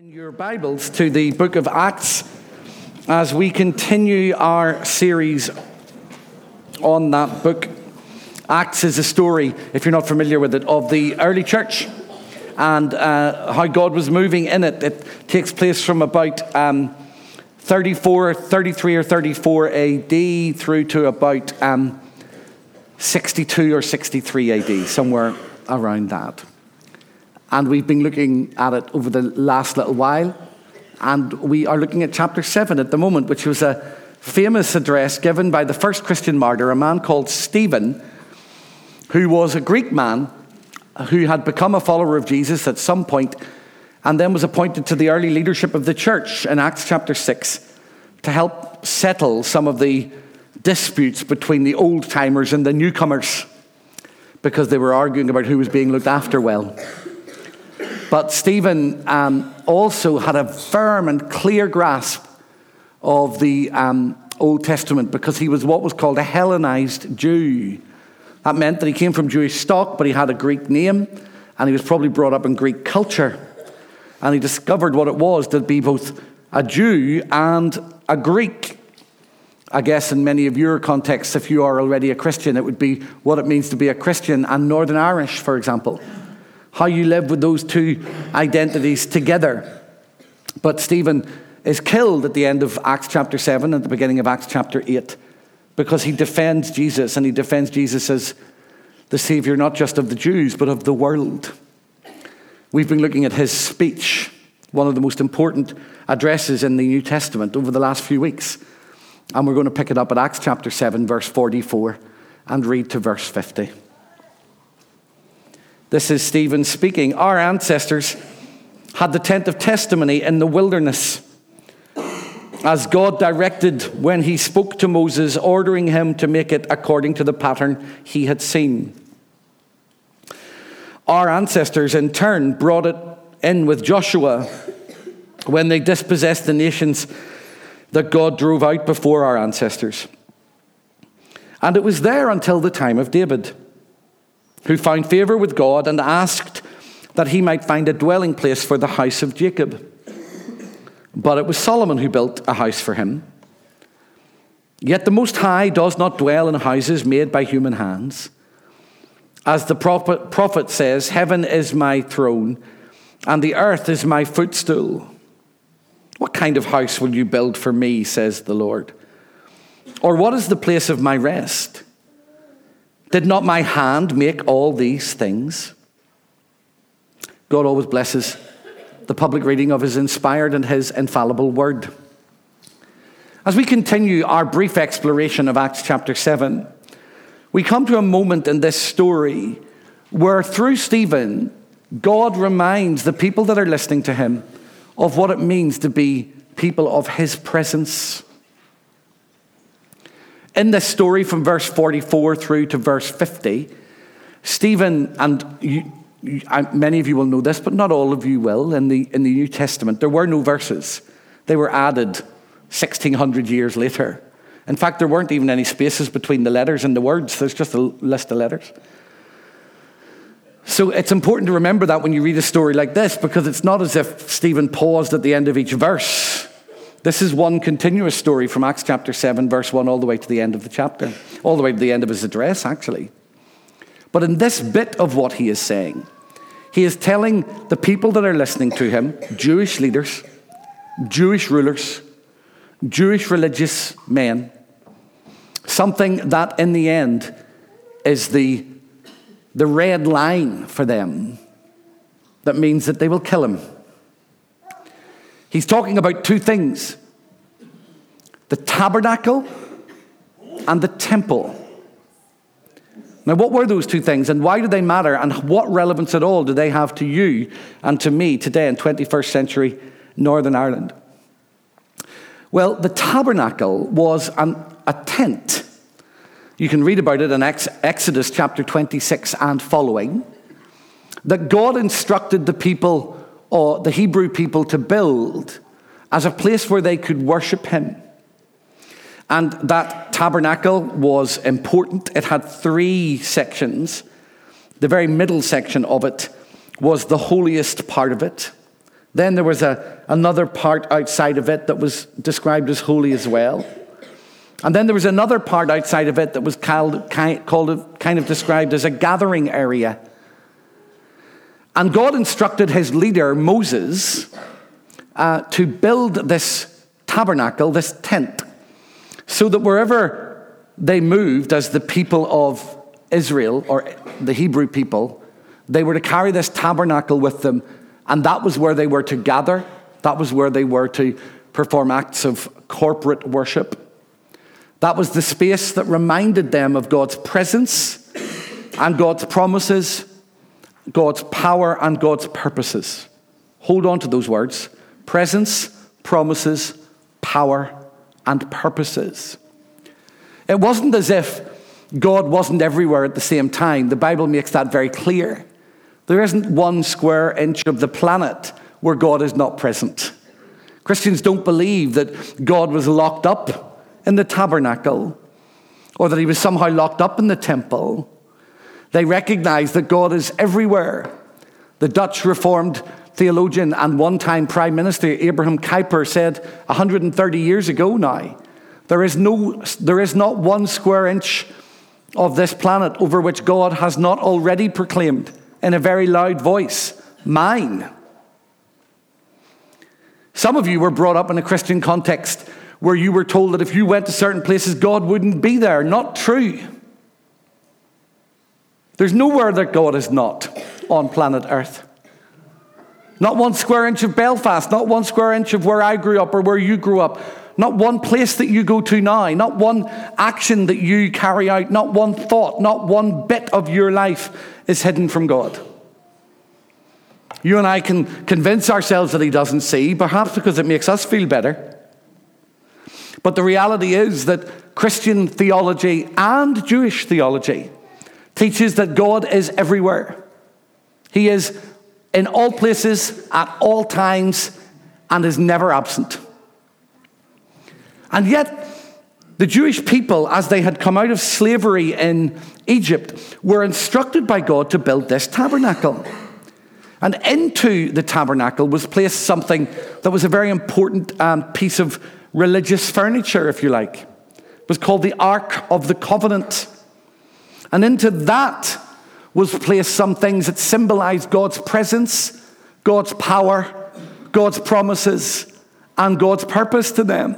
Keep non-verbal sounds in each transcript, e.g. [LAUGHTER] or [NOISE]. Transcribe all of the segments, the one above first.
In your Bibles to the book of Acts as we continue our series on that book. Acts is a story, if you're not familiar with it, of the early church and uh, how God was moving in it. It takes place from about um, 34, 33 or 34 AD through to about um, 62 or 63 AD, somewhere around that. And we've been looking at it over the last little while. And we are looking at chapter 7 at the moment, which was a famous address given by the first Christian martyr, a man called Stephen, who was a Greek man who had become a follower of Jesus at some point and then was appointed to the early leadership of the church in Acts chapter 6 to help settle some of the disputes between the old timers and the newcomers because they were arguing about who was being looked after well. But Stephen um, also had a firm and clear grasp of the um, Old Testament because he was what was called a Hellenized Jew. That meant that he came from Jewish stock, but he had a Greek name, and he was probably brought up in Greek culture. And he discovered what it was to be both a Jew and a Greek. I guess in many of your contexts, if you are already a Christian, it would be what it means to be a Christian and Northern Irish, for example how you live with those two identities together. But Stephen is killed at the end of Acts chapter 7 at the beginning of Acts chapter 8 because he defends Jesus and he defends Jesus as the Savior not just of the Jews but of the world. We've been looking at his speech, one of the most important addresses in the New Testament over the last few weeks. And we're going to pick it up at Acts chapter 7, verse 44, and read to verse 50. This is Stephen speaking. Our ancestors had the tent of testimony in the wilderness, as God directed when he spoke to Moses, ordering him to make it according to the pattern he had seen. Our ancestors, in turn, brought it in with Joshua when they dispossessed the nations that God drove out before our ancestors. And it was there until the time of David who found favor with God and asked that he might find a dwelling place for the house of Jacob. But it was Solomon who built a house for him. Yet the Most High does not dwell in houses made by human hands. As the prophet, says, Heaven is my throne, and the earth is my footstool. What kind of house will you build for me, says the Lord? Or what is the place of my rest? Did not my hand make all these things? God always blesses the public reading of his inspired and his infallible word. As we continue our brief exploration of Acts chapter 7, we come to a moment in this story where through Stephen, God reminds the people that are listening to him of what it means to be people of his presence. In this story from verse 44 through to verse 50, Stephen, and you, you, many of you will know this, but not all of you will, in the, in the New Testament, there were no verses. They were added 1600 years later. In fact, there weren't even any spaces between the letters and the words, there's just a list of letters. So it's important to remember that when you read a story like this, because it's not as if Stephen paused at the end of each verse this is one continuous story from Acts chapter 7, verse 1, all the way to the end of the chapter, all the way to the end of his address, actually. But in this bit of what he is saying, he is telling the people that are listening to him, Jewish leaders, Jewish rulers, Jewish religious men, something that in the end is the, the red line for them that means that they will kill him He's talking about two things the tabernacle and the temple. Now, what were those two things and why do they matter and what relevance at all do they have to you and to me today in 21st century Northern Ireland? Well, the tabernacle was an, a tent. You can read about it in Exodus chapter 26 and following. That God instructed the people or the Hebrew people to build as a place where they could worship him. And that tabernacle was important. It had three sections. The very middle section of it was the holiest part of it. Then there was a, another part outside of it that was described as holy as well. And then there was another part outside of it that was called, kind of described as a gathering area. And God instructed his leader, Moses, uh, to build this tabernacle, this tent, so that wherever they moved as the people of Israel, or the Hebrew people, they were to carry this tabernacle with them and that was where they were to gather, that was where they were to perform acts of corporate worship. That was the space that reminded them of God's presence and God's promises, God's power and God's purposes. Hold on to those words presence, promises, power, and purposes. It wasn't as if God wasn't everywhere at the same time. The Bible makes that very clear. There isn't one square inch of the planet where God is not present. Christians don't believe that God was locked up in the tabernacle or that he was somehow locked up in the temple. They recognize that God is everywhere. The Dutch Reformed theologian and one time Prime Minister Abraham Kuyper said 130 years ago now there is, no, there is not one square inch of this planet over which God has not already proclaimed in a very loud voice Mine. Some of you were brought up in a Christian context where you were told that if you went to certain places, God wouldn't be there. Not true. There's nowhere that God is not on planet Earth. Not one square inch of Belfast, not one square inch of where I grew up or where you grew up, not one place that you go to now, not one action that you carry out, not one thought, not one bit of your life is hidden from God. You and I can convince ourselves that He doesn't see, perhaps because it makes us feel better. But the reality is that Christian theology and Jewish theology teaches that God is everywhere. He is in all places, at all times, and is never absent. And yet, the Jewish people, as they had come out of slavery in Egypt, were instructed by God to build this tabernacle. And into the tabernacle was placed something that was a very important um, piece of religious furniture, if you like. It was called the Ark of the Covenant. And into that was placed some things that symbolized God's presence, God's power, God's promises, and God's purpose to them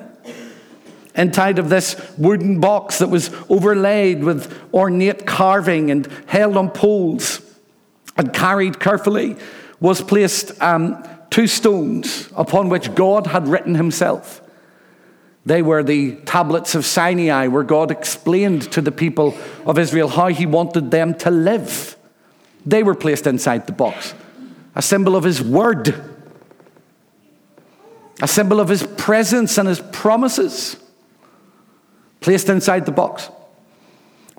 inside of this wooden box that was overlaid with ornate carving and held on poles and carried carefully was placed um, two stones upon which God had written himself. They were the tablets of Sinai, where God explained to the people of Israel how he wanted them to live. They were placed inside the box, a symbol of his word, a symbol of his presence and his promises placed inside the box.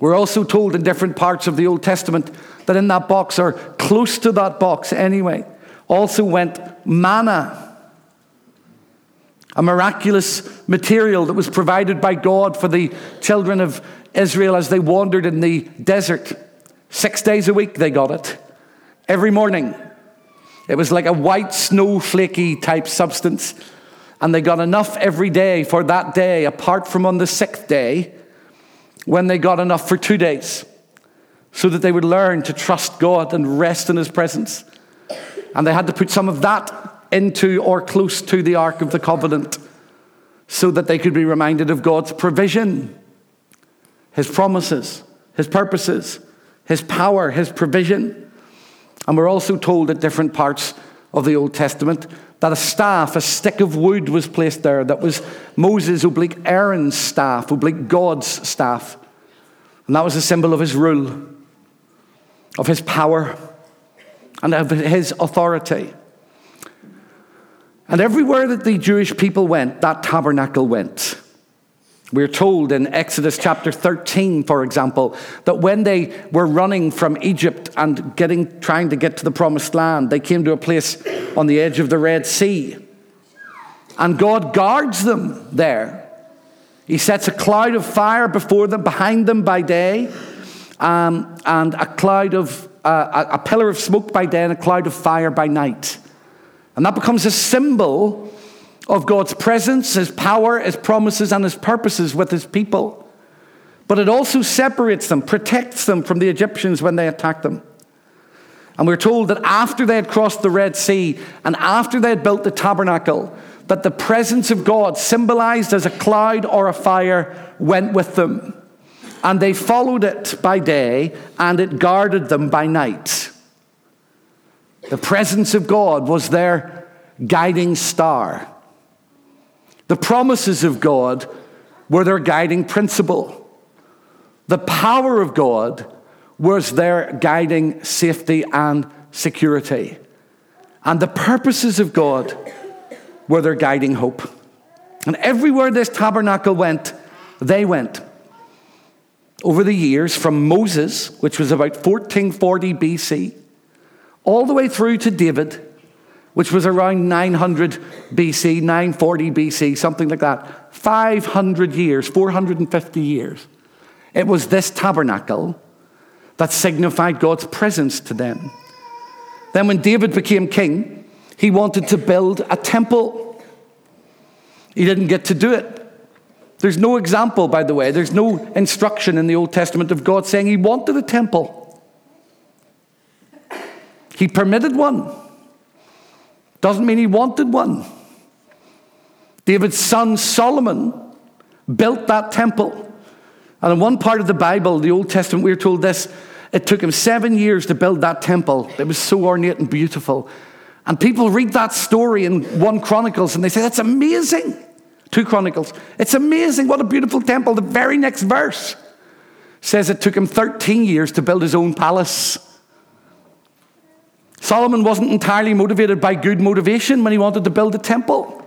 We're also told in different parts of the Old Testament that in that box, or close to that box anyway, also went manna, a miraculous material that was provided by God for the children of Israel as they wandered in the desert. Six days a week they got it, every morning. It was like a white, snowflakey type substance and they got enough every day for that day, apart from on the sixth day, when they got enough for two days, so that they would learn to trust God and rest in His presence. And they had to put some of that into or close to the Ark of the Covenant so that they could be reminded of God's provision, His promises, His purposes, His power, His provision. And we're also told at different parts of the Old Testament that a staff, a stick of wood was placed there that was Moses oblique Aaron's staff, oblique God's staff. And that was a symbol of his rule, of his power, and of his authority. And everywhere that the Jewish people went, that tabernacle went. We're told in Exodus chapter 13, for example, that when they were running from Egypt and getting, trying to get to the promised land, they came to a place on the edge of the Red Sea. And God guards them there. He sets a cloud of fire before them, behind them by day, um, and a cloud of uh, a pillar of smoke by day and a cloud of fire by night And that becomes a symbol of God's presence, His power, His promises, and His purposes with His people. But it also separates them, protects them from the Egyptians when they attack them. And we're told that after they had crossed the Red Sea and after they had built the tabernacle, that the presence of God, symbolized as a cloud or a fire, went with them. And they followed it by day, and it guarded them by night. The presence of God was their guiding star. The promises of God were their guiding principle. The power of God was their guiding safety and security. And the purposes of God were their guiding hope. And everywhere this tabernacle went, they went. Over the years, from Moses, which was about 1440 BC, all the way through to David, which was around 900 BC, 940 BC, something like that. 500 years, 450 years. It was this tabernacle that signified God's presence to them. Then, when David became king, he wanted to build a temple. He didn't get to do it. There's no example, by the way, there's no instruction in the Old Testament of God saying he wanted a temple. He permitted one. Doesn't mean he wanted one. David's son Solomon built that temple. And in one part of the Bible, the Old Testament, we are told this it took him seven years to build that temple. It was so ornate and beautiful. And people read that story in 1 Chronicles and they say, That's amazing. 2 Chronicles. It's amazing. What a beautiful temple. The very next verse says it took him 13 years to build his own palace. Solomon wasn't entirely motivated by good motivation when he wanted to build a temple.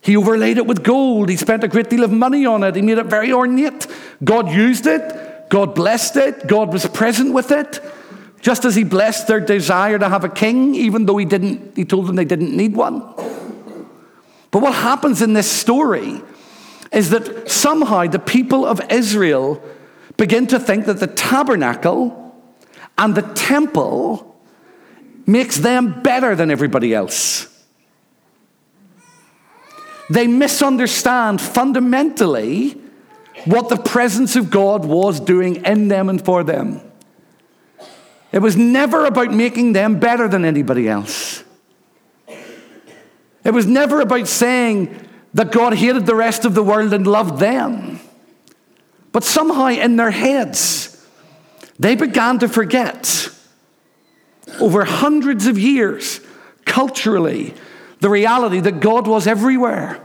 He overlaid it with gold. He spent a great deal of money on it. He made it very ornate. God used it. God blessed it. God was present with it. Just as he blessed their desire to have a king, even though he didn't, he told them they didn't need one. But what happens in this story is that somehow the people of Israel begin to think that the tabernacle and the temple makes them better than everybody else. They misunderstand fundamentally what the presence of God was doing in them and for them. It was never about making them better than anybody else. It was never about saying that God hated the rest of the world and loved them. But somehow in their heads, they began to forget over hundreds of years, culturally, the reality that God was everywhere.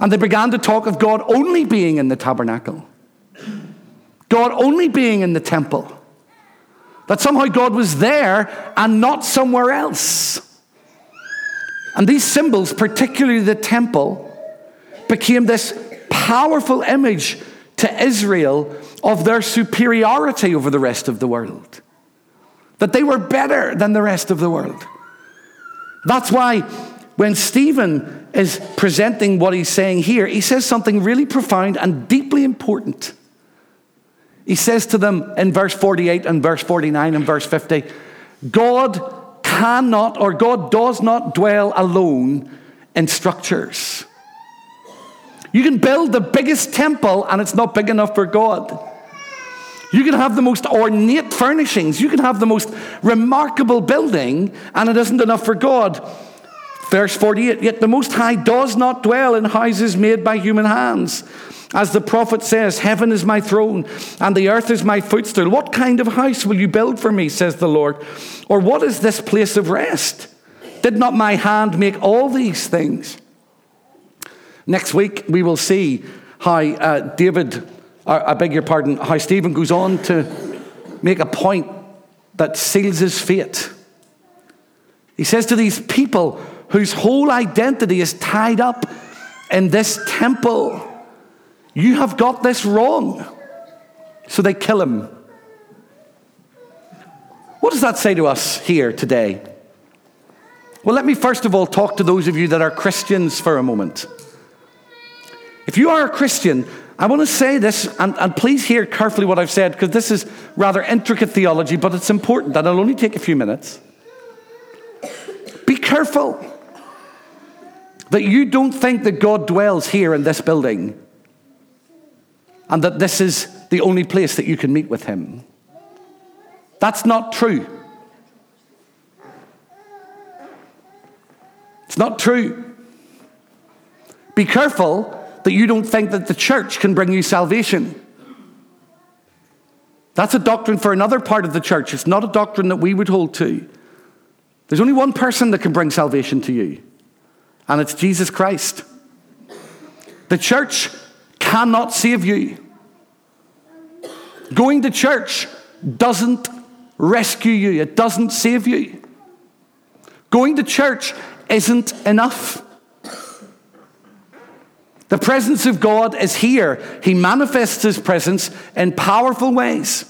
And they began to talk of God only being in the tabernacle, God only being in the temple. That somehow God was there and not somewhere else. And these symbols, particularly the temple, became this powerful image to Israel of their superiority over the rest of the world that they were better than the rest of the world. That's why when Stephen is presenting what he's saying here, he says something really profound and deeply important. He says to them in verse 48 and verse 49 and verse 50 God cannot or God does not dwell alone in structures. You can build the biggest temple and it's not big enough for God. You can have the most ornate furnishings, you can have the most remarkable building, and it isn't enough for God. Verse 48 Yet the Most High does not dwell in houses made by human hands. As the prophet says, Heaven is my throne, and the earth is my footstool. What kind of house will you build for me, says the Lord? Or what is this place of rest? Did not my hand make all these things? Next week, we will see how uh, David I beg your pardon, how Stephen goes on to make a point that seals his fate. He says to these people whose whole identity is tied up in this temple, You have got this wrong. So they kill him. What does that say to us here today? Well, let me first of all talk to those of you that are Christians for a moment. If you are a Christian, I want to say this, and, and please hear carefully what I've said, because this is rather intricate theology, but it's important, and it'll only take a few minutes. Be careful that you don't think that God dwells here in this building and that this is the only place that you can meet with Him. That's not true. It's not true. Be careful that you don't think that the church can bring you salvation. That's a doctrine for another part of the church. It's not a doctrine that we would hold to. There's only one person that can bring salvation to you, and it's Jesus Christ. The church cannot save you. Going to church doesn't rescue you, it doesn't save you. Going to church isn't enough. The presence of God is here. He manifests his presence in powerful ways.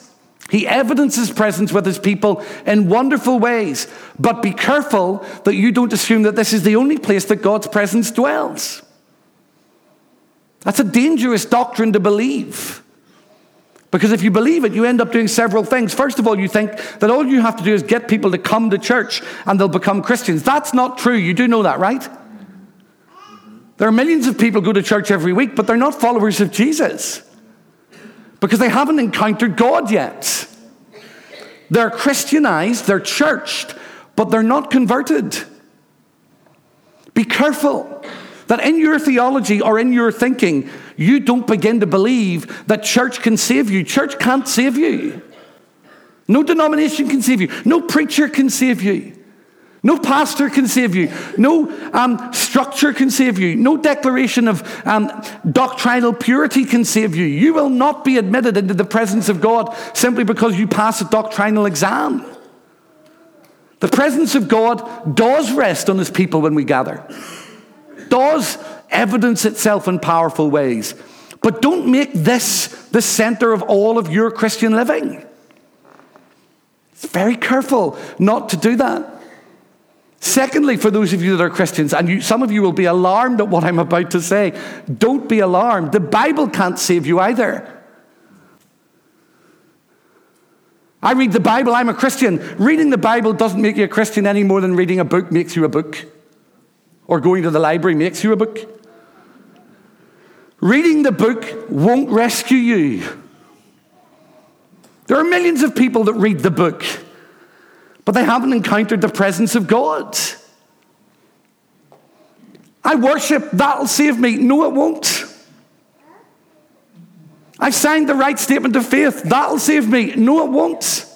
He evidences presence with his people in wonderful ways. But be careful that you don't assume that this is the only place that God's presence dwells. That's a dangerous doctrine to believe. Because if you believe it, you end up doing several things. First of all, you think that all you have to do is get people to come to church and they'll become Christians. That's not true. You do know that, right? There are millions of people go to church every week, but they're not followers of Jesus because they haven't encountered God yet. They're Christianized, they're churched, but they're not converted. Be careful that in your theology or in your thinking, you don't begin to believe that church can save you. Church can't save you. No denomination can save you. No preacher can save you. No pastor can save you. No um, structure can save you. No declaration of um, doctrinal purity can save you. You will not be admitted into the presence of God simply because you pass a doctrinal exam. The presence of God does rest on his people when we gather, does evidence itself in powerful ways. But don't make this the center of all of your Christian living. It's very careful not to do that. Secondly, for those of you that are Christians, and you, some of you will be alarmed at what I'm about to say, don't be alarmed. The Bible can't save you either. I read the Bible, I'm a Christian. Reading the Bible doesn't make you a Christian any more than reading a book makes you a book, or going to the library makes you a book. Reading the book won't rescue you. There are millions of people that read the book but they haven't encountered the presence of God. I worship, that'll save me. No, it won't. I've signed the right statement of faith, that'll save me. No, it won't.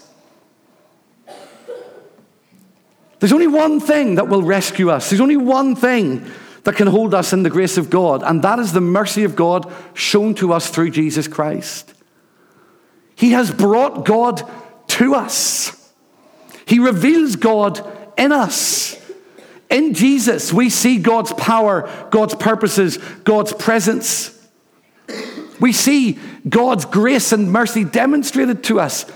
There's only one thing that will rescue us. There's only one thing that can hold us in the grace of God, and that is the mercy of God shown to us through Jesus Christ. He has brought God to us. He reveals God in us. In Jesus, we see God's power, God's purposes, God's presence. We see God's grace and mercy demonstrated to us.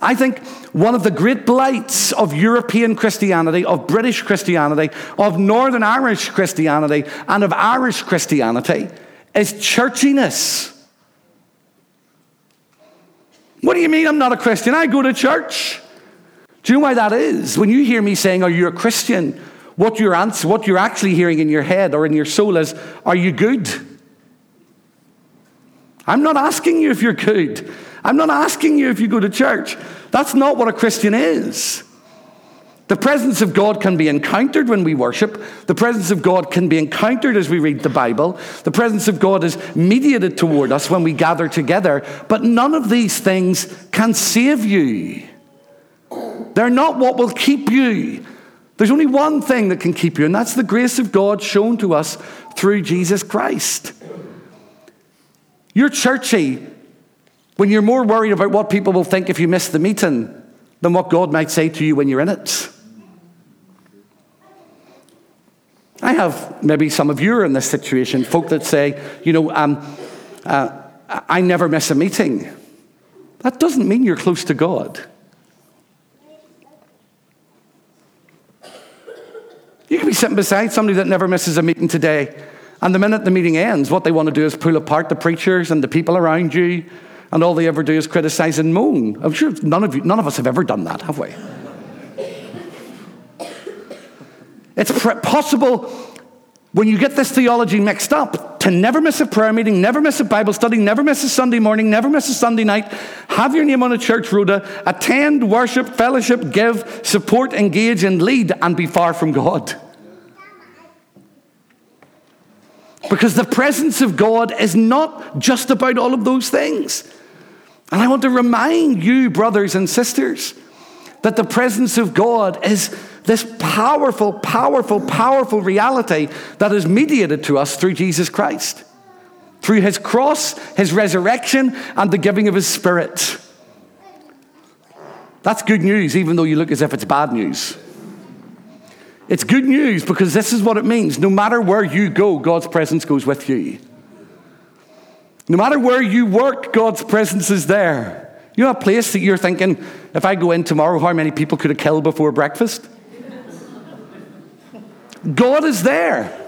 I think one of the great blights of European Christianity, of British Christianity, of Northern Irish Christianity, and of Irish Christianity is churchiness. What do you mean I'm not a Christian? I go to church. Do you know why that is? When you hear me saying, Are you a Christian? What you're, answer, what you're actually hearing in your head or in your soul is, Are you good? I'm not asking you if you're good. I'm not asking you if you go to church. That's not what a Christian is. The presence of God can be encountered when we worship. The presence of God can be encountered as we read the Bible. The presence of God is mediated toward us when we gather together. But none of these things can save you. They're not what will keep you. There's only one thing that can keep you, and that's the grace of God shown to us through Jesus Christ. You're churchy when you're more worried about what people will think if you miss the meeting than what God might say to you when you're in it. I have maybe some of you are in this situation, folk that say, you know, um, uh, I never miss a meeting. That doesn't mean you're close to God. You could be sitting beside somebody that never misses a meeting today, and the minute the meeting ends, what they want to do is pull apart the preachers and the people around you, and all they ever do is criticize and moan. I'm sure none of, you, none of us have ever done that, have we? It's possible when you get this theology mixed up to never miss a prayer meeting, never miss a Bible study, never miss a Sunday morning, never miss a Sunday night, have your name on a church rota, attend, worship, fellowship, give, support, engage, and lead, and be far from God. Because the presence of God is not just about all of those things. And I want to remind you, brothers and sisters, that the presence of God is this powerful, powerful, powerful reality that is mediated to us through Jesus Christ, through his cross, his resurrection, and the giving of his spirit. That's good news, even though you look as if it's bad news. It's good news because this is what it means. No matter where you go, God's presence goes with you. No matter where you work, God's presence is there. You know a place that you're thinking, if I go in tomorrow, how many people could have killed before breakfast? God is there.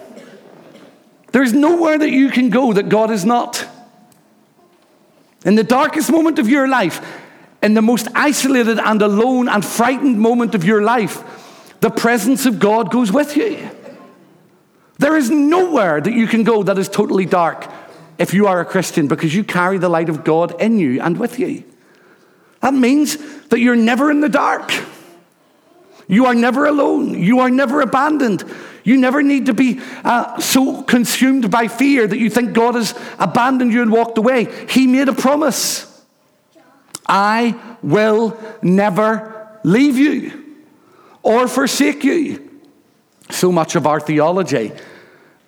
There's nowhere that you can go that God is not. In the darkest moment of your life, in the most isolated and alone and frightened moment of your life, the presence of God goes with you. There is nowhere that you can go that is totally dark if you are a Christian because you carry the light of God in you and with you. That means that you're never in the dark. You are never alone. You are never abandoned. You never need to be uh, so consumed by fear that you think God has abandoned you and walked away. He made a promise I will never leave you or forsake you. So much of our theology,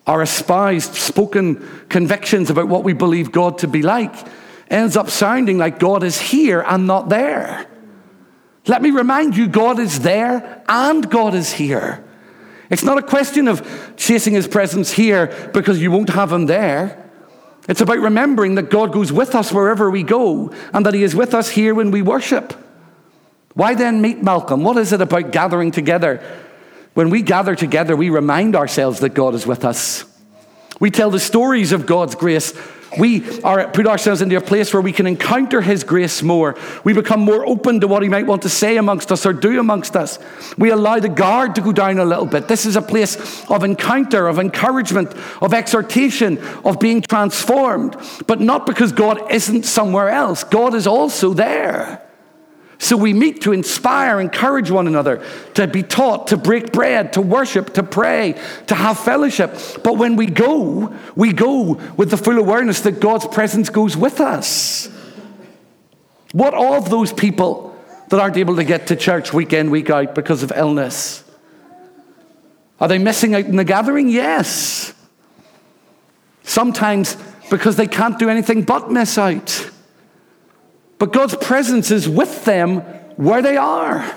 our espoused, spoken convictions about what we believe God to be like, ends up sounding like God is here and not there. Let me remind you, God is there and God is here. It's not a question of chasing his presence here because you won't have him there. It's about remembering that God goes with us wherever we go and that he is with us here when we worship. Why then meet Malcolm? What is it about gathering together? When we gather together, we remind ourselves that God is with us. We tell the stories of God's grace we are, put ourselves into a place where we can encounter His grace more. We become more open to what He might want to say amongst us or do amongst us. We allow the guard to go down a little bit. This is a place of encounter, of encouragement, of exhortation, of being transformed. But not because God isn't somewhere else, God is also there. So we meet to inspire, encourage one another, to be taught, to break bread, to worship, to pray, to have fellowship. But when we go, we go with the full awareness that God's presence goes with us. What of those people that aren't able to get to church week in, week out because of illness? Are they missing out in the gathering? Yes. Sometimes because they can't do anything but miss out. But God's presence is with them where they are,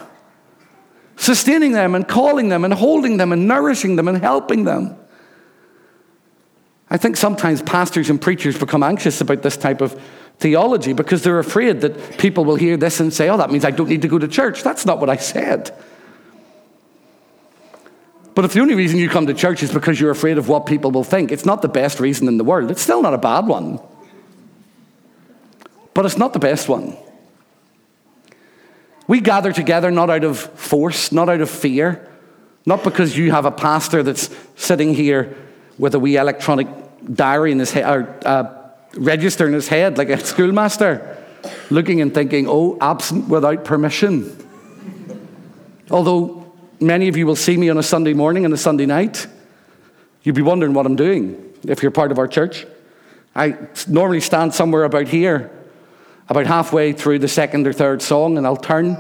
sustaining them and calling them and holding them and nourishing them and helping them. I think sometimes pastors and preachers become anxious about this type of theology because they're afraid that people will hear this and say, oh, that means I don't need to go to church. That's not what I said. But if the only reason you come to church is because you're afraid of what people will think, it's not the best reason in the world. It's still not a bad one but it's not the best one. We gather together not out of force, not out of fear, not because you have a pastor that's sitting here with a wee electronic diary in his head, or uh, register in his head, like a schoolmaster, looking and thinking, oh, absent without permission. Although many of you will see me on a Sunday morning and a Sunday night, you'd be wondering what I'm doing if you're part of our church. I normally stand somewhere about here about halfway through the second or third song, and I'll turn.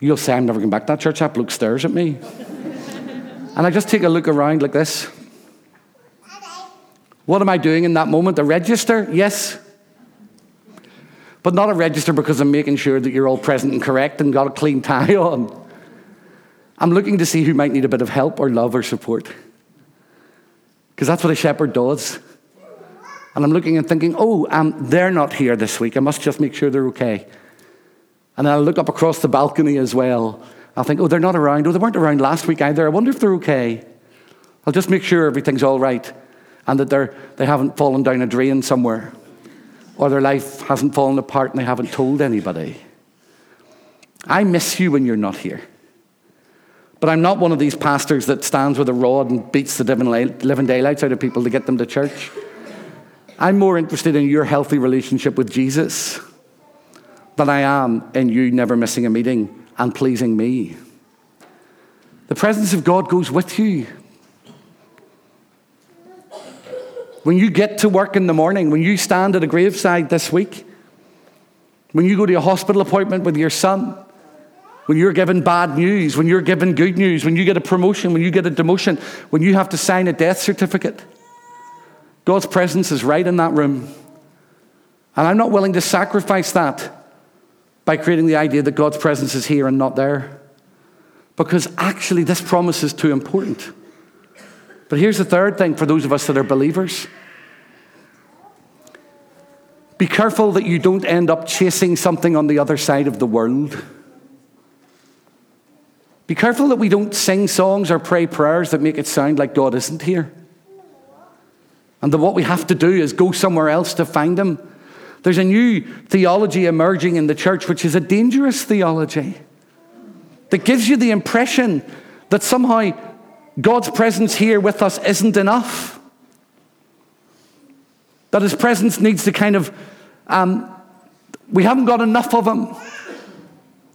You'll say, I'm never going back to that church. That bloke stares at me. [LAUGHS] and I just take a look around like this. What am I doing in that moment? A register? Yes. But not a register because I'm making sure that you're all present and correct and got a clean tie [LAUGHS] on. I'm looking to see who might need a bit of help or love or support. Because that's what a shepherd does. And I'm looking and thinking, oh, um, they're not here this week. I must just make sure they're okay. And then I look up across the balcony as well. I'll think, oh, they're not around. Oh, they weren't around last week either. I wonder if they're okay. I'll just make sure everything's all right and that they're, they haven't fallen down a drain somewhere or their life hasn't fallen apart and they haven't told anybody. I miss you when you're not here. But I'm not one of these pastors that stands with a rod and beats the living daylights out of people to get them to church. I'm more interested in your healthy relationship with Jesus than I am in you never missing a meeting and pleasing me. The presence of God goes with you. When you get to work in the morning, when you stand at a graveside this week, when you go to a hospital appointment with your son, when you're given bad news, when you're given good news, when you get a promotion, when you get a demotion, when you have to sign a death certificate. God's presence is right in that room. And I'm not willing to sacrifice that by creating the idea that God's presence is here and not there. Because actually, this promise is too important. But here's the third thing for those of us that are believers be careful that you don't end up chasing something on the other side of the world. Be careful that we don't sing songs or pray prayers that make it sound like God isn't here. And that what we have to do is go somewhere else to find Him. There's a new theology emerging in the church, which is a dangerous theology that gives you the impression that somehow God's presence here with us isn't enough. That His presence needs to kind of, um, we haven't got enough of Him.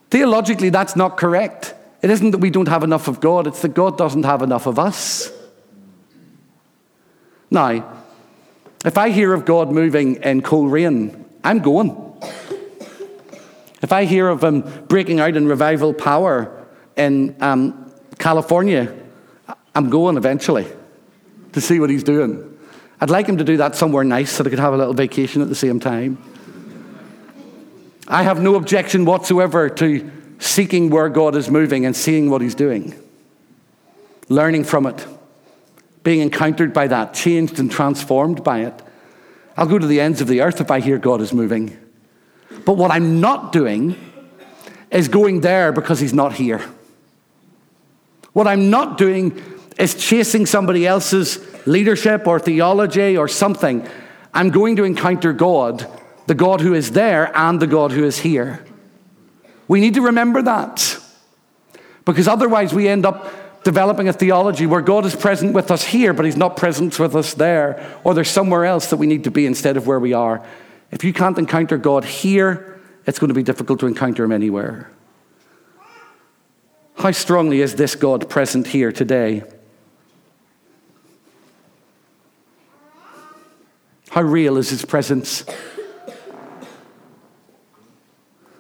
Theologically, that's not correct. It isn't that we don't have enough of God, it's that God doesn't have enough of us. Now, if I hear of God moving in cold rain, I'm going. If I hear of Him breaking out in revival power in um, California, I'm going eventually to see what He's doing. I'd like Him to do that somewhere nice so I could have a little vacation at the same time. I have no objection whatsoever to seeking where God is moving and seeing what He's doing, learning from it, being encountered by that, changed and transformed by it. I'll go to the ends of the earth if I hear God is moving. But what I'm not doing is going there because He's not here. What I'm not doing is chasing somebody else's leadership or theology or something. I'm going to encounter God, the God who is there and the God who is here. We need to remember that. Because otherwise, we end up developing a theology where God is present with us here, but He's not present with us there, or there's somewhere else that we need to be instead of where we are. If you can't encounter God here, it's going to be difficult to encounter Him anywhere. How strongly is this God present here today? How real is His presence?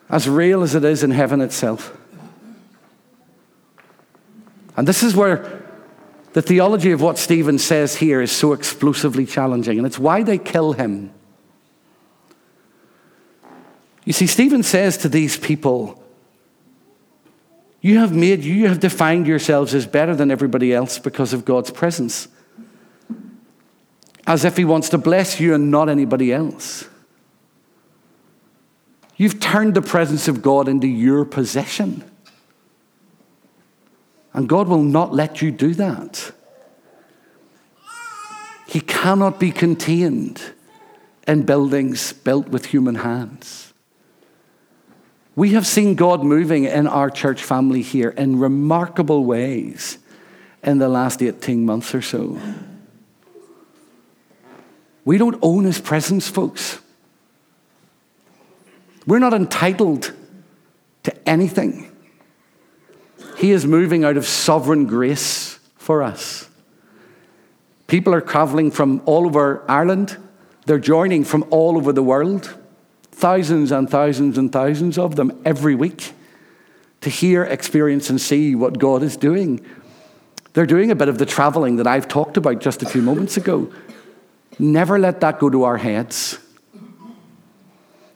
as real as it is in heaven itself. And this is where the theology of what Stephen says here is so explosively challenging, and it's why they kill him. You see, Stephen says to these people, You have made, you have defined yourselves as better than everybody else because of God's presence. As if he wants to bless you and not anybody else. You've turned the presence of God into your possession. And God will not let you do that. He cannot be contained in buildings built with human hands. We have seen God moving in our church family here in remarkable ways in the last 18 months or so. We don't own his presence, folks. We're not entitled to anything. He is moving out of sovereign grace for us. People are traveling from all over Ireland, they're joining from all over the world, thousands and thousands and thousands of them every week to hear, experience, and see what God is doing. They're doing a bit of the traveling that I've talked about just a few moments ago. Never let that go to our heads.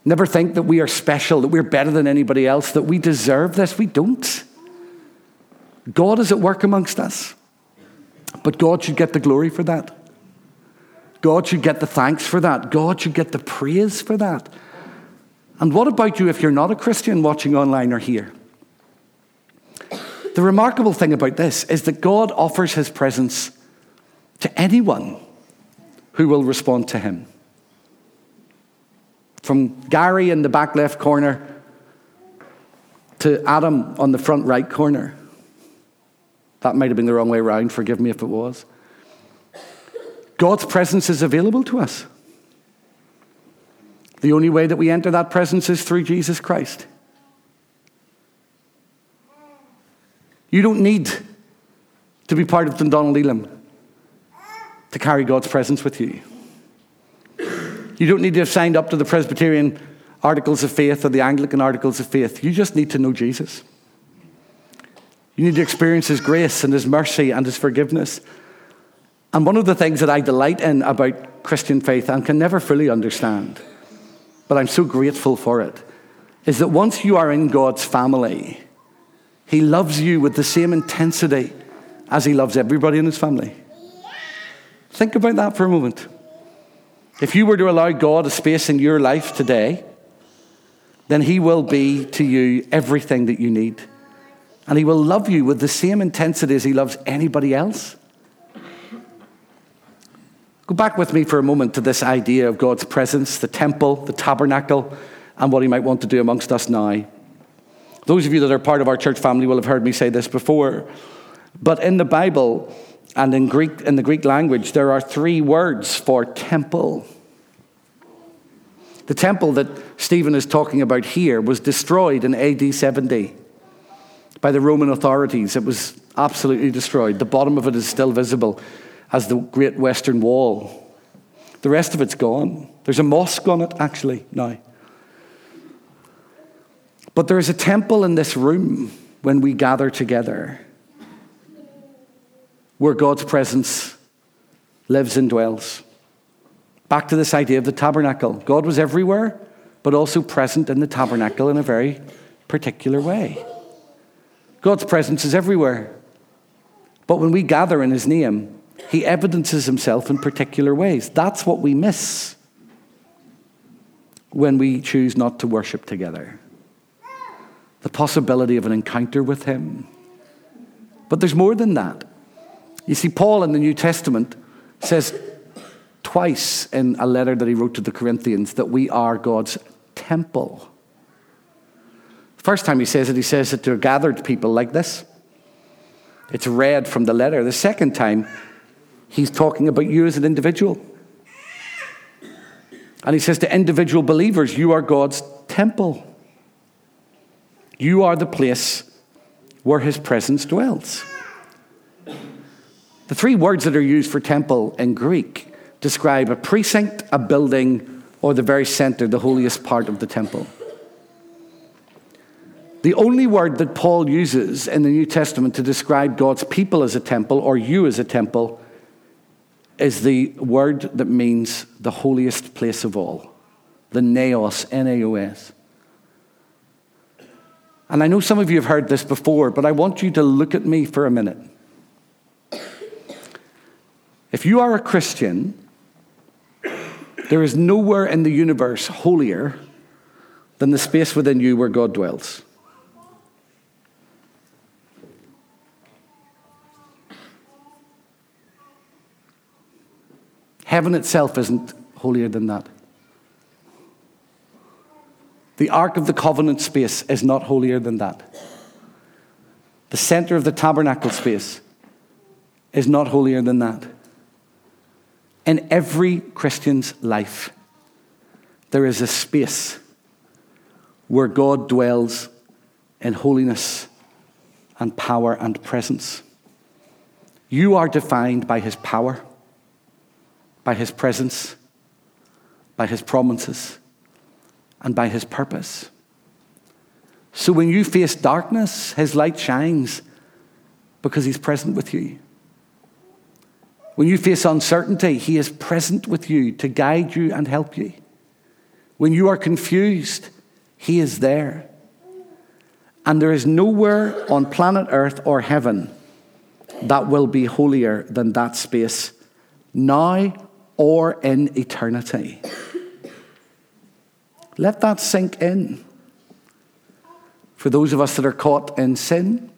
Never think that we are special, that we're better than anybody else, that we deserve this. We don't. God is at work amongst us. But God should get the glory for that. God should get the thanks for that. God should get the praise for that. And what about you if you're not a Christian watching online or here? The remarkable thing about this is that God offers his presence to anyone who will respond to him. From Gary in the back left corner to Adam on the front right corner. That might have been the wrong way around. Forgive me if it was. God's presence is available to us. The only way that we enter that presence is through Jesus Christ. You don't need to be part of Dundonald Elim to carry God's presence with you. You don't need to have signed up to the Presbyterian Articles of Faith or the Anglican Articles of Faith. You just need to know Jesus. You need to experience His grace and His mercy and His forgiveness. And one of the things that I delight in about Christian faith and can never fully understand, but I'm so grateful for it, is that once you are in God's family, He loves you with the same intensity as He loves everybody in His family. Think about that for a moment. If you were to allow God a space in your life today, then He will be to you everything that you need. And He will love you with the same intensity as He loves anybody else. Go back with me for a moment to this idea of God's presence, the temple, the tabernacle, and what He might want to do amongst us now. Those of you that are part of our church family will have heard me say this before. But in the Bible, and in Greek, in the Greek language, there are three words for temple. The temple that Stephen is talking about here was destroyed in AD 70 by the Roman authorities. It was absolutely destroyed. The bottom of it is still visible as the Great Western Wall. The rest of it's gone. There's a mosque on it, actually, now. But there is a temple in this room when we gather together where God's presence lives and dwells. Back to this idea of the tabernacle. God was everywhere, but also present in the tabernacle in a very particular way. God's presence is everywhere. But when we gather in His name, He evidences Himself in particular ways. That's what we miss when we choose not to worship together. The possibility of an encounter with Him. But there's more than that. You see, Paul in the New Testament says twice in a letter that he wrote to the Corinthians that we are God's temple. First time he says it, he says it to a gathered people like this. It's read from the letter. The second time, he's talking about you as an individual. And he says to individual believers, You are God's temple. You are the place where his presence dwells. The three words that are used for temple in Greek describe a precinct, a building, or the very center, the holiest part of the temple. The only word that Paul uses in the New Testament to describe God's people as a temple or you as a temple is the word that means the holiest place of all, the naos, N A O S. And I know some of you have heard this before, but I want you to look at me for a minute. If you are a Christian, there is nowhere in the universe holier than the space within you where God dwells. Heaven itself isn't holier than that. The Ark of the Covenant space is not holier than that. The center of the tabernacle space is not holier than that. In every Christian's life, there is a space where God dwells in holiness and power and presence. You are defined by his power, by his presence, by his promises, and by his purpose. So when you face darkness, his light shines because he's present with you. When you face uncertainty, He is present with you to guide you and help you. When you are confused, He is there. And there is nowhere on planet Earth or heaven that will be holier than that space, now or in eternity. Let that sink in. For those of us that are caught in sin,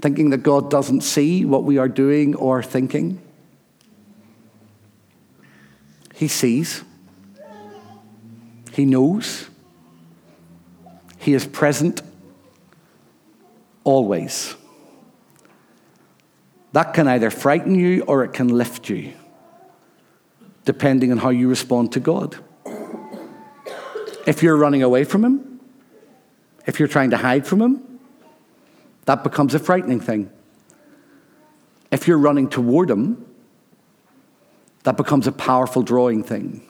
thinking that God doesn't see what we are doing or thinking. He sees, He knows, He is present always. That can either frighten you or it can lift you, depending on how you respond to God. If you're running away from Him, if you're trying to hide from Him, that becomes a frightening thing. If you're running toward Him, that becomes a powerful drawing thing.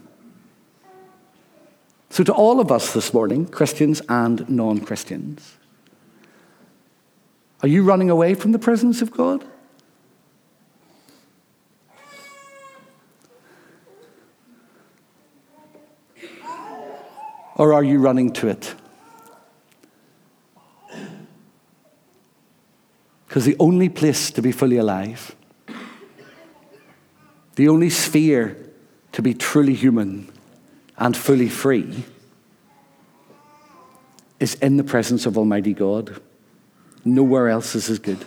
So, to all of us this morning, Christians and non Christians, are you running away from the presence of God? Or are you running to it? Because the only place to be fully alive, the only sphere to be truly human and fully free, is in the presence of Almighty God. Nowhere else is as good.